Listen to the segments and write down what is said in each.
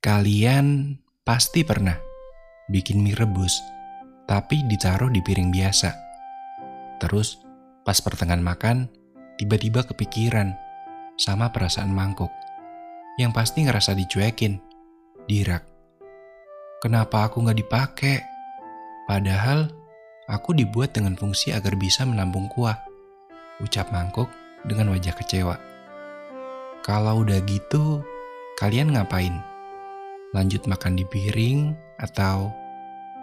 Kalian pasti pernah bikin mie rebus, tapi ditaruh di piring biasa. Terus, pas pertengahan makan, tiba-tiba kepikiran sama perasaan mangkuk. Yang pasti ngerasa dicuekin, dirak. Kenapa aku nggak dipakai? Padahal aku dibuat dengan fungsi agar bisa menampung kuah. Ucap mangkuk dengan wajah kecewa. Kalau udah gitu, kalian ngapain? Lanjut makan di piring, atau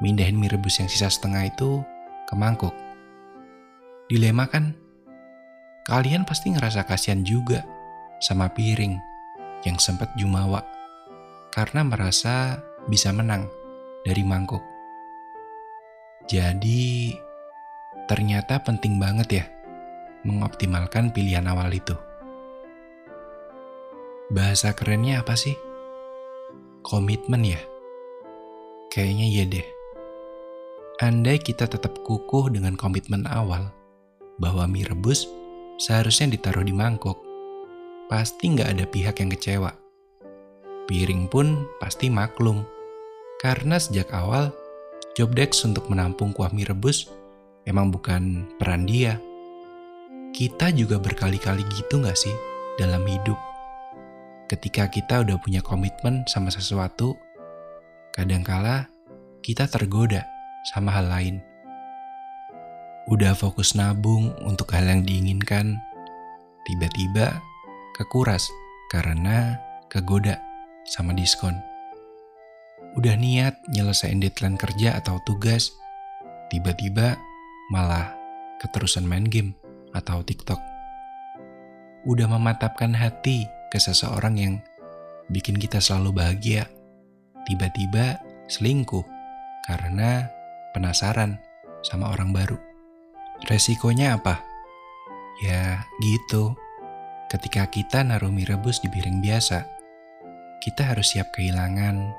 mindahin mie rebus yang sisa setengah itu ke mangkuk. Dilema kan? Kalian pasti ngerasa kasihan juga sama piring yang sempat jumawa karena merasa bisa menang dari mangkuk. Jadi, ternyata penting banget ya mengoptimalkan pilihan awal itu. Bahasa kerennya apa sih? Komitmen ya? Kayaknya iya deh. Andai kita tetap kukuh dengan komitmen awal bahwa mie rebus seharusnya ditaruh di mangkuk, pasti nggak ada pihak yang kecewa. Piring pun pasti maklum, karena sejak awal job desk untuk menampung kuah mie rebus emang bukan peran dia. Kita juga berkali-kali gitu nggak sih dalam hidup? Ketika kita udah punya komitmen sama sesuatu, kadangkala kita tergoda sama hal lain. Udah fokus nabung untuk hal yang diinginkan, tiba-tiba kekuras karena kegoda sama diskon. Udah niat nyelesain deadline kerja atau tugas, tiba-tiba malah keterusan main game atau TikTok. Udah mematapkan hati ke seseorang yang bikin kita selalu bahagia, tiba-tiba selingkuh karena penasaran sama orang baru. Resikonya apa? Ya gitu. Ketika kita naruh mie rebus di piring biasa, kita harus siap kehilangan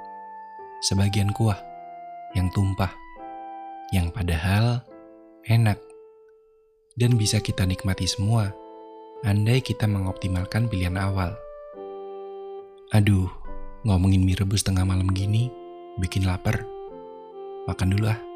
sebagian kuah yang tumpah, yang padahal enak dan bisa kita nikmati semua andai kita mengoptimalkan pilihan awal. Aduh, ngomongin mie rebus tengah malam gini, bikin lapar. Makan dulu ah.